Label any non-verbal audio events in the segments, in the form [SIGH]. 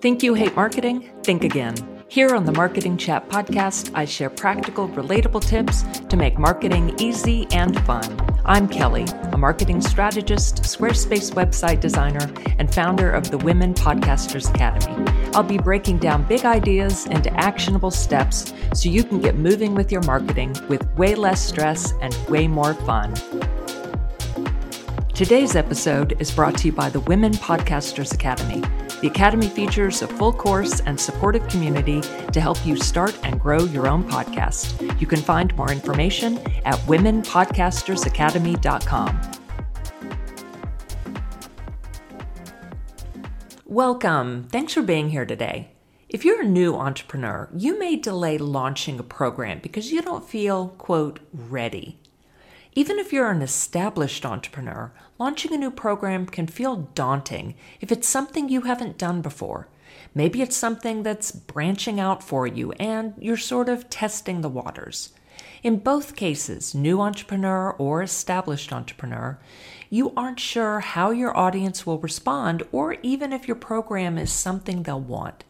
Think you hate marketing? Think again. Here on the Marketing Chat podcast, I share practical, relatable tips to make marketing easy and fun. I'm Kelly, a marketing strategist, Squarespace website designer, and founder of the Women Podcasters Academy. I'll be breaking down big ideas into actionable steps so you can get moving with your marketing with way less stress and way more fun. Today's episode is brought to you by the Women Podcasters Academy. The Academy features a full course and supportive community to help you start and grow your own podcast. You can find more information at womenpodcastersacademy.com. Welcome. Thanks for being here today. If you're a new entrepreneur, you may delay launching a program because you don't feel, quote, ready. Even if you're an established entrepreneur, launching a new program can feel daunting if it's something you haven't done before. Maybe it's something that's branching out for you and you're sort of testing the waters. In both cases, new entrepreneur or established entrepreneur, you aren't sure how your audience will respond or even if your program is something they'll want.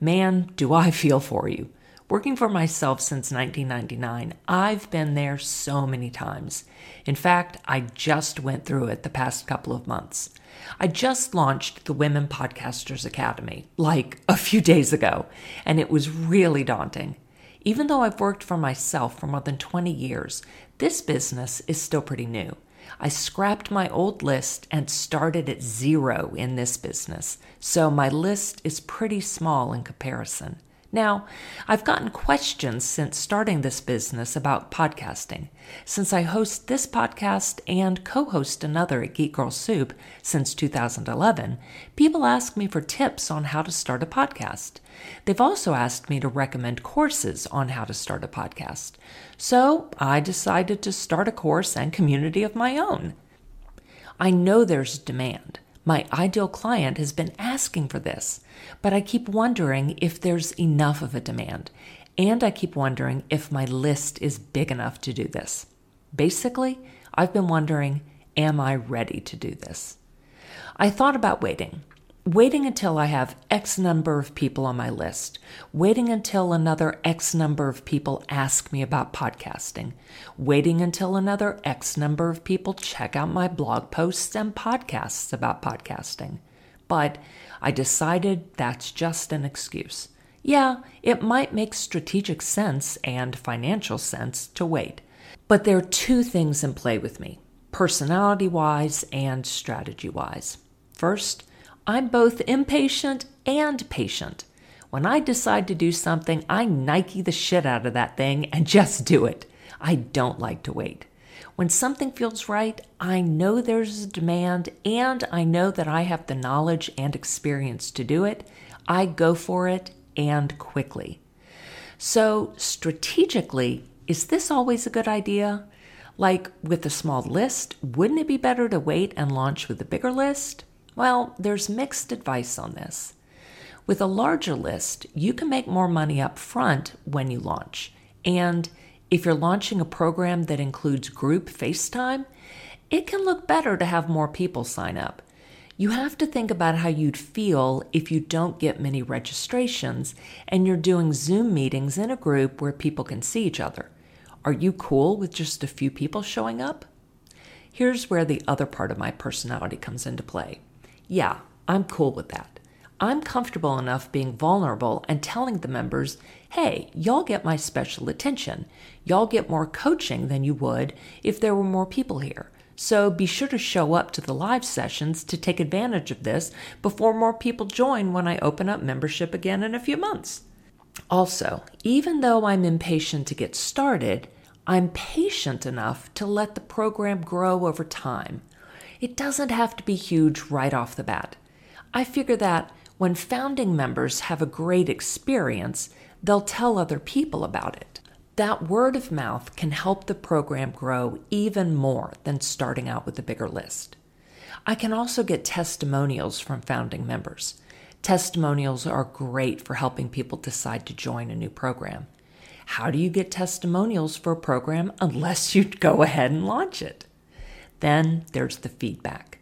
Man, do I feel for you. Working for myself since 1999, I've been there so many times. In fact, I just went through it the past couple of months. I just launched the Women Podcasters Academy, like a few days ago, and it was really daunting. Even though I've worked for myself for more than 20 years, this business is still pretty new. I scrapped my old list and started at zero in this business, so my list is pretty small in comparison. Now, I've gotten questions since starting this business about podcasting. Since I host this podcast and co host another at Geek Girl Soup since 2011, people ask me for tips on how to start a podcast. They've also asked me to recommend courses on how to start a podcast. So I decided to start a course and community of my own. I know there's demand. My ideal client has been asking for this, but I keep wondering if there's enough of a demand, and I keep wondering if my list is big enough to do this. Basically, I've been wondering, am I ready to do this? I thought about waiting waiting until I have X number of people on my list, waiting until another X number of people ask me about podcasting, waiting until another X number of people check out my blog posts and podcasts about podcasting. But I decided that's just an excuse. Yeah, it might make strategic sense and financial sense to wait. But there are two things in play with me personality wise and strategy wise. First, I'm both impatient and patient. When I decide to do something, I Nike the shit out of that thing and [LAUGHS] just do it. I don't like to wait. When something feels right, I know there's a demand and I know that I have the knowledge and experience to do it. I go for it and quickly. So, strategically, is this always a good idea? Like with a small list, wouldn't it be better to wait and launch with a bigger list? Well, there's mixed advice on this. With a larger list, you can make more money up front when you launch. And if you're launching a program that includes group FaceTime, it can look better to have more people sign up. You have to think about how you'd feel if you don't get many registrations and you're doing Zoom meetings in a group where people can see each other. Are you cool with just a few people showing up? Here's where the other part of my personality comes into play. Yeah, I'm cool with that. I'm comfortable enough being vulnerable and telling the members, hey, y'all get my special attention. Y'all get more coaching than you would if there were more people here. So be sure to show up to the live sessions to take advantage of this before more people join when I open up membership again in a few months. Also, even though I'm impatient to get started, I'm patient enough to let the program grow over time. It doesn't have to be huge right off the bat. I figure that when founding members have a great experience, they'll tell other people about it. That word of mouth can help the program grow even more than starting out with a bigger list. I can also get testimonials from founding members. Testimonials are great for helping people decide to join a new program. How do you get testimonials for a program unless you go ahead and launch it? Then there's the feedback.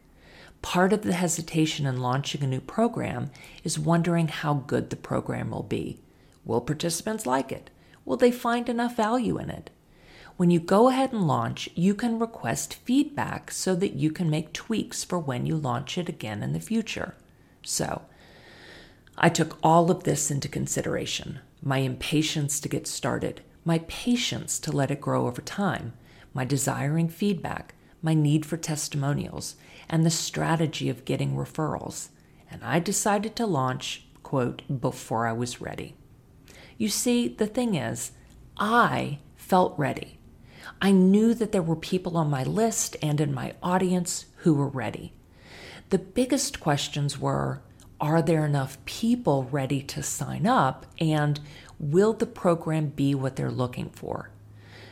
Part of the hesitation in launching a new program is wondering how good the program will be. Will participants like it? Will they find enough value in it? When you go ahead and launch, you can request feedback so that you can make tweaks for when you launch it again in the future. So, I took all of this into consideration my impatience to get started, my patience to let it grow over time, my desiring feedback, my need for testimonials, and the strategy of getting referrals. And I decided to launch, quote, before I was ready. You see, the thing is, I felt ready. I knew that there were people on my list and in my audience who were ready. The biggest questions were Are there enough people ready to sign up? And will the program be what they're looking for?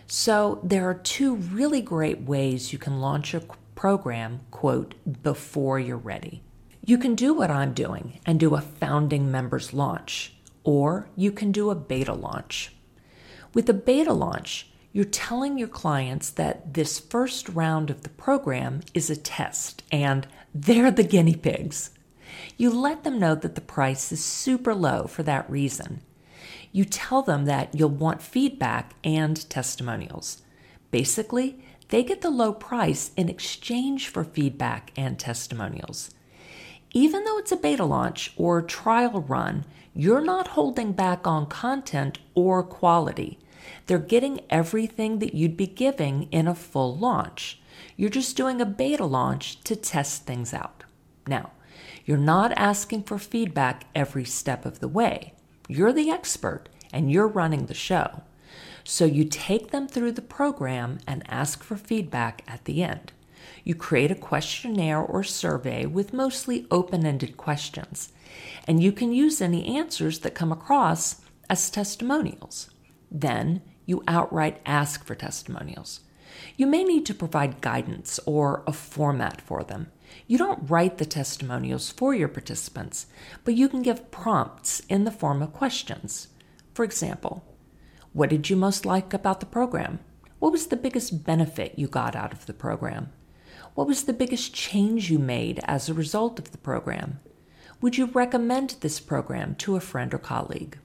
So, there are two really great ways you can launch a program, quote, before you're ready. You can do what I'm doing and do a founding members launch, or you can do a beta launch. With a beta launch, you're telling your clients that this first round of the program is a test and they're the guinea pigs. You let them know that the price is super low for that reason. You tell them that you'll want feedback and testimonials. Basically, they get the low price in exchange for feedback and testimonials. Even though it's a beta launch or trial run, you're not holding back on content or quality. They're getting everything that you'd be giving in a full launch. You're just doing a beta launch to test things out. Now, you're not asking for feedback every step of the way. You're the expert and you're running the show. So you take them through the program and ask for feedback at the end. You create a questionnaire or survey with mostly open ended questions, and you can use any answers that come across as testimonials. Then you outright ask for testimonials. You may need to provide guidance or a format for them. You don't write the testimonials for your participants, but you can give prompts in the form of questions. For example, what did you most like about the program? What was the biggest benefit you got out of the program? What was the biggest change you made as a result of the program? Would you recommend this program to a friend or colleague?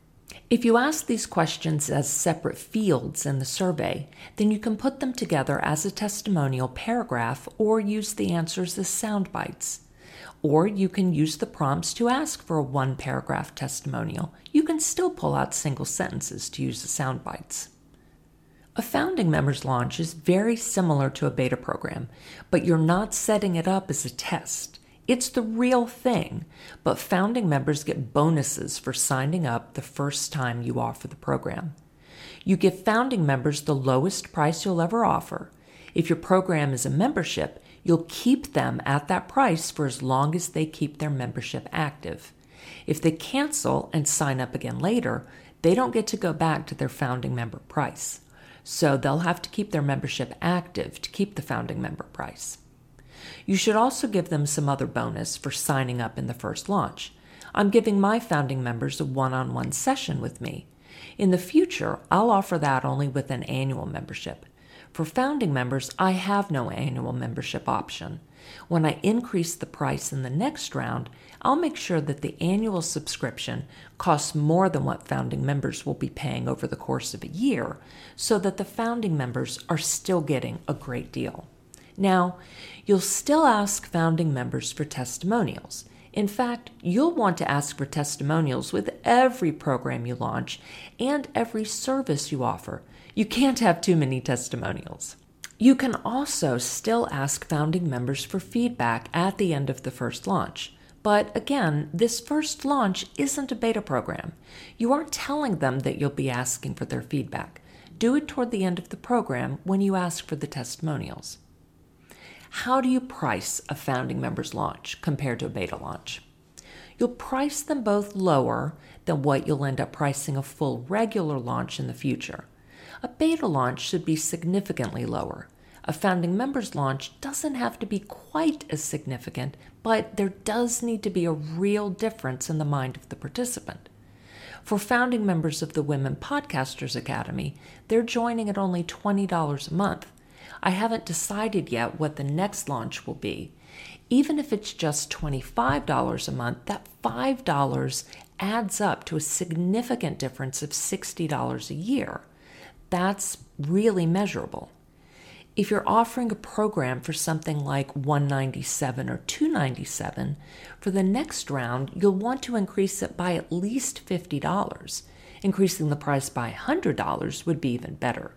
If you ask these questions as separate fields in the survey, then you can put them together as a testimonial paragraph or use the answers as sound bites. Or you can use the prompts to ask for a one paragraph testimonial. You can still pull out single sentences to use the sound bites. A founding members launch is very similar to a beta program, but you're not setting it up as a test. It's the real thing, but founding members get bonuses for signing up the first time you offer the program. You give founding members the lowest price you'll ever offer. If your program is a membership, you'll keep them at that price for as long as they keep their membership active. If they cancel and sign up again later, they don't get to go back to their founding member price. So they'll have to keep their membership active to keep the founding member price. You should also give them some other bonus for signing up in the first launch. I'm giving my founding members a one on one session with me. In the future, I'll offer that only with an annual membership. For founding members, I have no annual membership option. When I increase the price in the next round, I'll make sure that the annual subscription costs more than what founding members will be paying over the course of a year, so that the founding members are still getting a great deal. Now, you'll still ask founding members for testimonials. In fact, you'll want to ask for testimonials with every program you launch and every service you offer. You can't have too many testimonials. You can also still ask founding members for feedback at the end of the first launch. But again, this first launch isn't a beta program. You aren't telling them that you'll be asking for their feedback. Do it toward the end of the program when you ask for the testimonials. How do you price a founding member's launch compared to a beta launch? You'll price them both lower than what you'll end up pricing a full regular launch in the future. A beta launch should be significantly lower. A founding members launch doesn't have to be quite as significant, but there does need to be a real difference in the mind of the participant. For founding members of the Women Podcasters Academy, they're joining at only $20 a month. I haven't decided yet what the next launch will be. Even if it's just $25 a month, that $5 adds up to a significant difference of $60 a year. That's really measurable. If you're offering a program for something like 197 or 297, for the next round you'll want to increase it by at least $50. Increasing the price by $100 would be even better.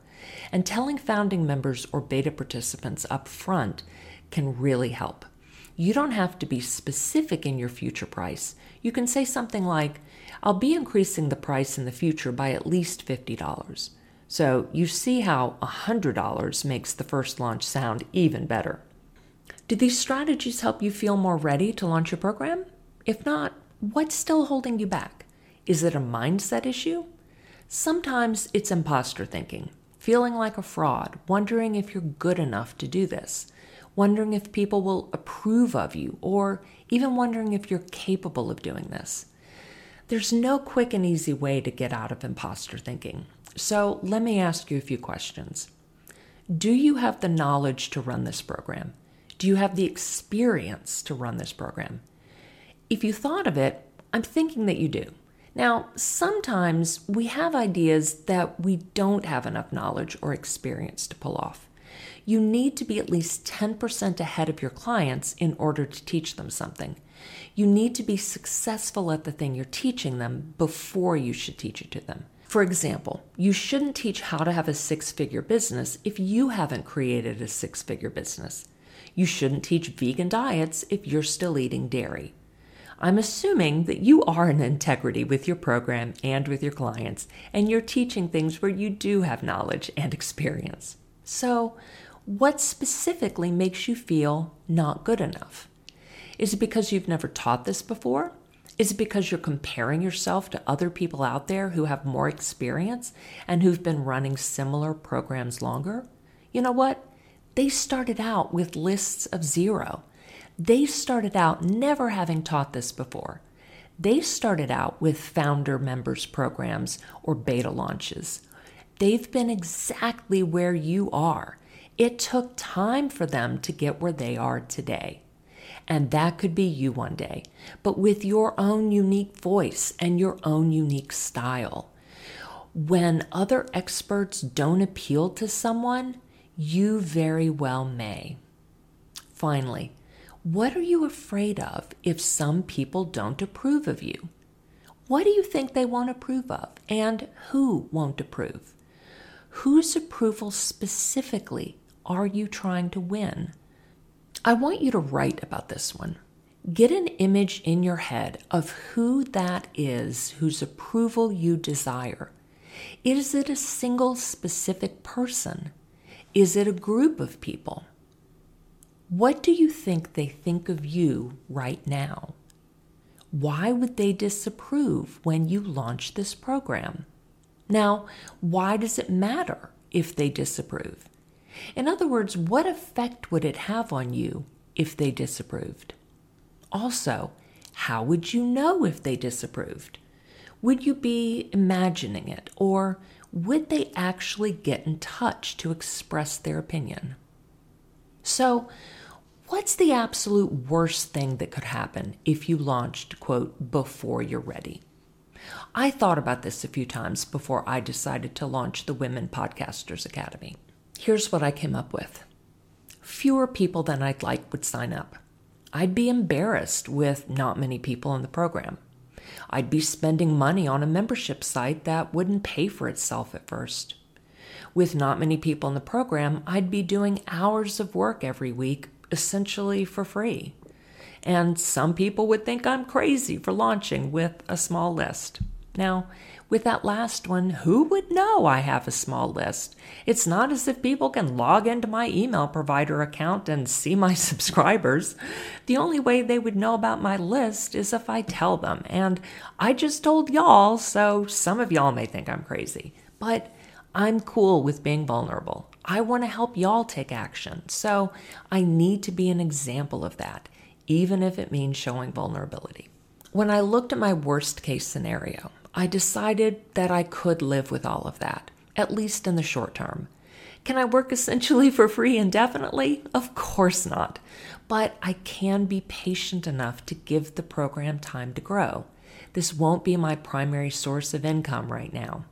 And telling founding members or beta participants up front can really help. You don't have to be specific in your future price. You can say something like, I'll be increasing the price in the future by at least $50. So you see how $100 makes the first launch sound even better. Do these strategies help you feel more ready to launch your program? If not, what's still holding you back? Is it a mindset issue? Sometimes it's imposter thinking, feeling like a fraud, wondering if you're good enough to do this wondering if people will approve of you, or even wondering if you're capable of doing this. There's no quick and easy way to get out of imposter thinking. So let me ask you a few questions. Do you have the knowledge to run this program? Do you have the experience to run this program? If you thought of it, I'm thinking that you do. Now, sometimes we have ideas that we don't have enough knowledge or experience to pull off you need to be at least 10% ahead of your clients in order to teach them something. You need to be successful at the thing you're teaching them before you should teach it to them. For example, you shouldn't teach how to have a six figure business if you haven't created a six figure business. You shouldn't teach vegan diets if you're still eating dairy. I'm assuming that you are in integrity with your program and with your clients, and you're teaching things where you do have knowledge and experience. So, what specifically makes you feel not good enough? Is it because you've never taught this before? Is it because you're comparing yourself to other people out there who have more experience and who've been running similar programs longer? You know what? They started out with lists of zero. They started out never having taught this before. They started out with founder members programs or beta launches. They've been exactly where you are it took time for them to get where they are today. And that could be you one day, but with your own unique voice and your own unique style. When other experts don't appeal to someone, you very well may. Finally, what are you afraid of if some people don't approve of you? What do you think they won't approve of, and who won't approve? Whose approval specifically are you trying to win? I want you to write about this one. Get an image in your head of who that is whose approval you desire. Is it a single specific person? Is it a group of people? What do you think they think of you right now? Why would they disapprove when you launch this program? Now, why does it matter if they disapprove? In other words, what effect would it have on you if they disapproved? Also, how would you know if they disapproved? Would you be imagining it, or would they actually get in touch to express their opinion? So, what's the absolute worst thing that could happen if you launched, quote, before you're ready? I thought about this a few times before I decided to launch the Women Podcasters Academy. Here's what I came up with fewer people than I'd like would sign up. I'd be embarrassed with not many people in the program. I'd be spending money on a membership site that wouldn't pay for itself at first. With not many people in the program, I'd be doing hours of work every week, essentially for free. And some people would think I'm crazy for launching with a small list. Now, with that last one, who would know I have a small list? It's not as if people can log into my email provider account and see my [LAUGHS] subscribers. The only way they would know about my list is if I tell them. And I just told y'all, so some of y'all may think I'm crazy. But I'm cool with being vulnerable. I want to help y'all take action. So I need to be an example of that, even if it means showing vulnerability. When I looked at my worst case scenario, I decided that I could live with all of that, at least in the short term. Can I work [LAUGHS] essentially for free indefinitely? Of course not. But I can be patient enough to give the program time to grow. This won't be my primary source of income right now.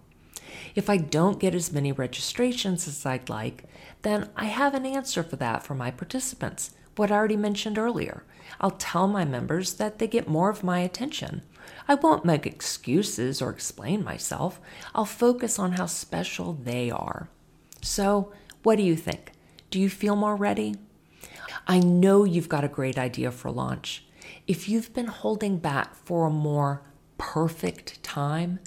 If I don't get as many registrations as I'd like, then I have an answer for that for my participants, what I already mentioned earlier. I'll tell my members that they get more of my attention. I won't make excuses or explain myself. I'll focus on how special they are. So, what do you think? Do you feel more ready? I know you've got a great idea for launch. If you've been holding back for a more perfect time,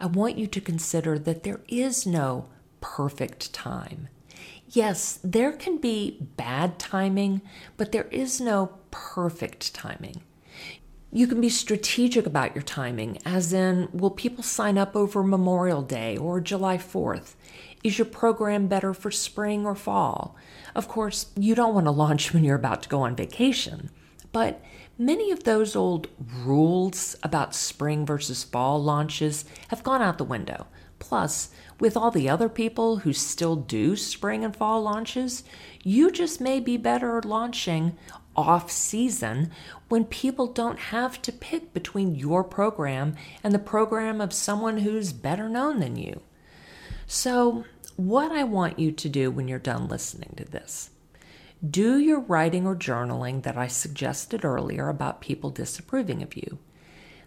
I want you to consider that there is no perfect time. Yes, there can be bad timing, but there is no perfect timing. You can be strategic about your timing, as in, will people sign up over Memorial Day or July 4th? Is your program better for spring or fall? Of course, you don't want to [LAUGHS] launch when you're about to go on vacation, but many of those old rules about spring versus fall launches have gone out the window. Plus, with all the other people who still do spring and fall launches, you just may be better launching off season when people don't have to pick between your program and the program of someone who's better known than you. So, what I want you to do when you're done listening to this do your writing or journaling that I suggested earlier about people disapproving of you.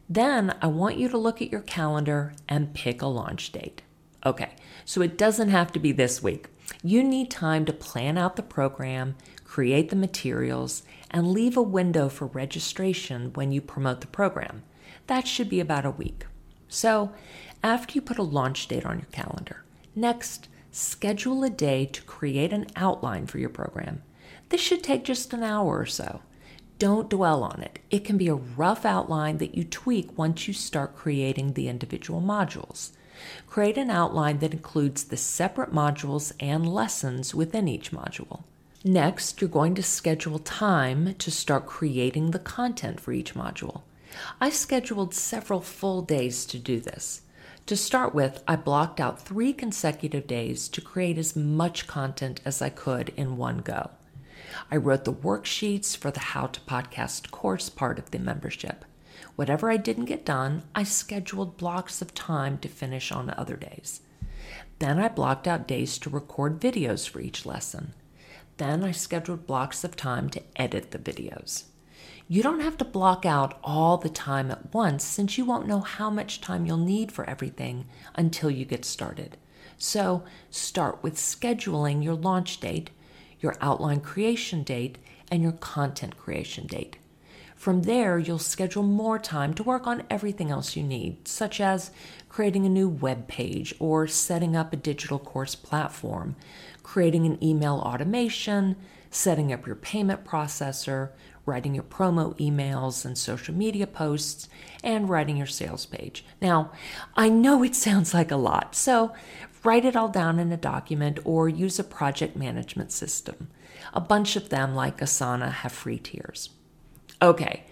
Then I want you to look at your calendar and pick a launch date. Okay, so it doesn't have to be this week. You need time to plan out the program, create the materials, and leave a window for registration when you promote the program. That should be about a week. So, after you put a launch date on your calendar, next, schedule a day to create an outline for your program. This should take just an hour or so. Don't dwell on it. It can be a rough outline that you tweak once you start creating the individual modules. Create an outline that includes the separate modules and lessons within each module. Next, you're going to schedule time to start creating the content for each module. I scheduled several full days to do this. To start with, I blocked out three consecutive days to create as much content as I could in one go. I wrote the worksheets for the How to Podcast course part of the membership. Whatever I didn't get done, I scheduled blocks of time to finish on other days. Then I blocked out days to record videos for each lesson. Then I scheduled blocks of time to edit the videos. You don't have to block out all the time at once since you won't know how much time you'll need for everything until you get started. So start with scheduling your launch date, your outline creation date, and your content creation date. From there, you'll schedule more time to work on everything else you need, such as creating a new web page or setting up a digital course platform, creating an email automation, setting up your payment processor, writing your promo emails and social media posts, and writing your sales page. Now, I know it [LAUGHS] sounds like a lot, so write it all down in a document or use a project management system. A bunch of them, like Asana, have free tiers. Okay,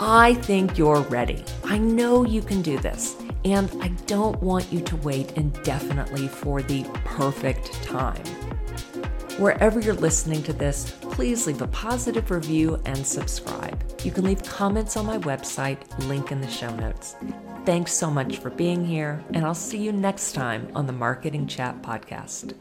I think you're ready. I know you can do this, and I don't want you to wait indefinitely for the perfect time. Wherever you're listening to this, please leave a positive review and subscribe. You can leave comments on my website, link in the show notes. Thanks so much for being here, and I'll see you next time on the Marketing Chat Podcast.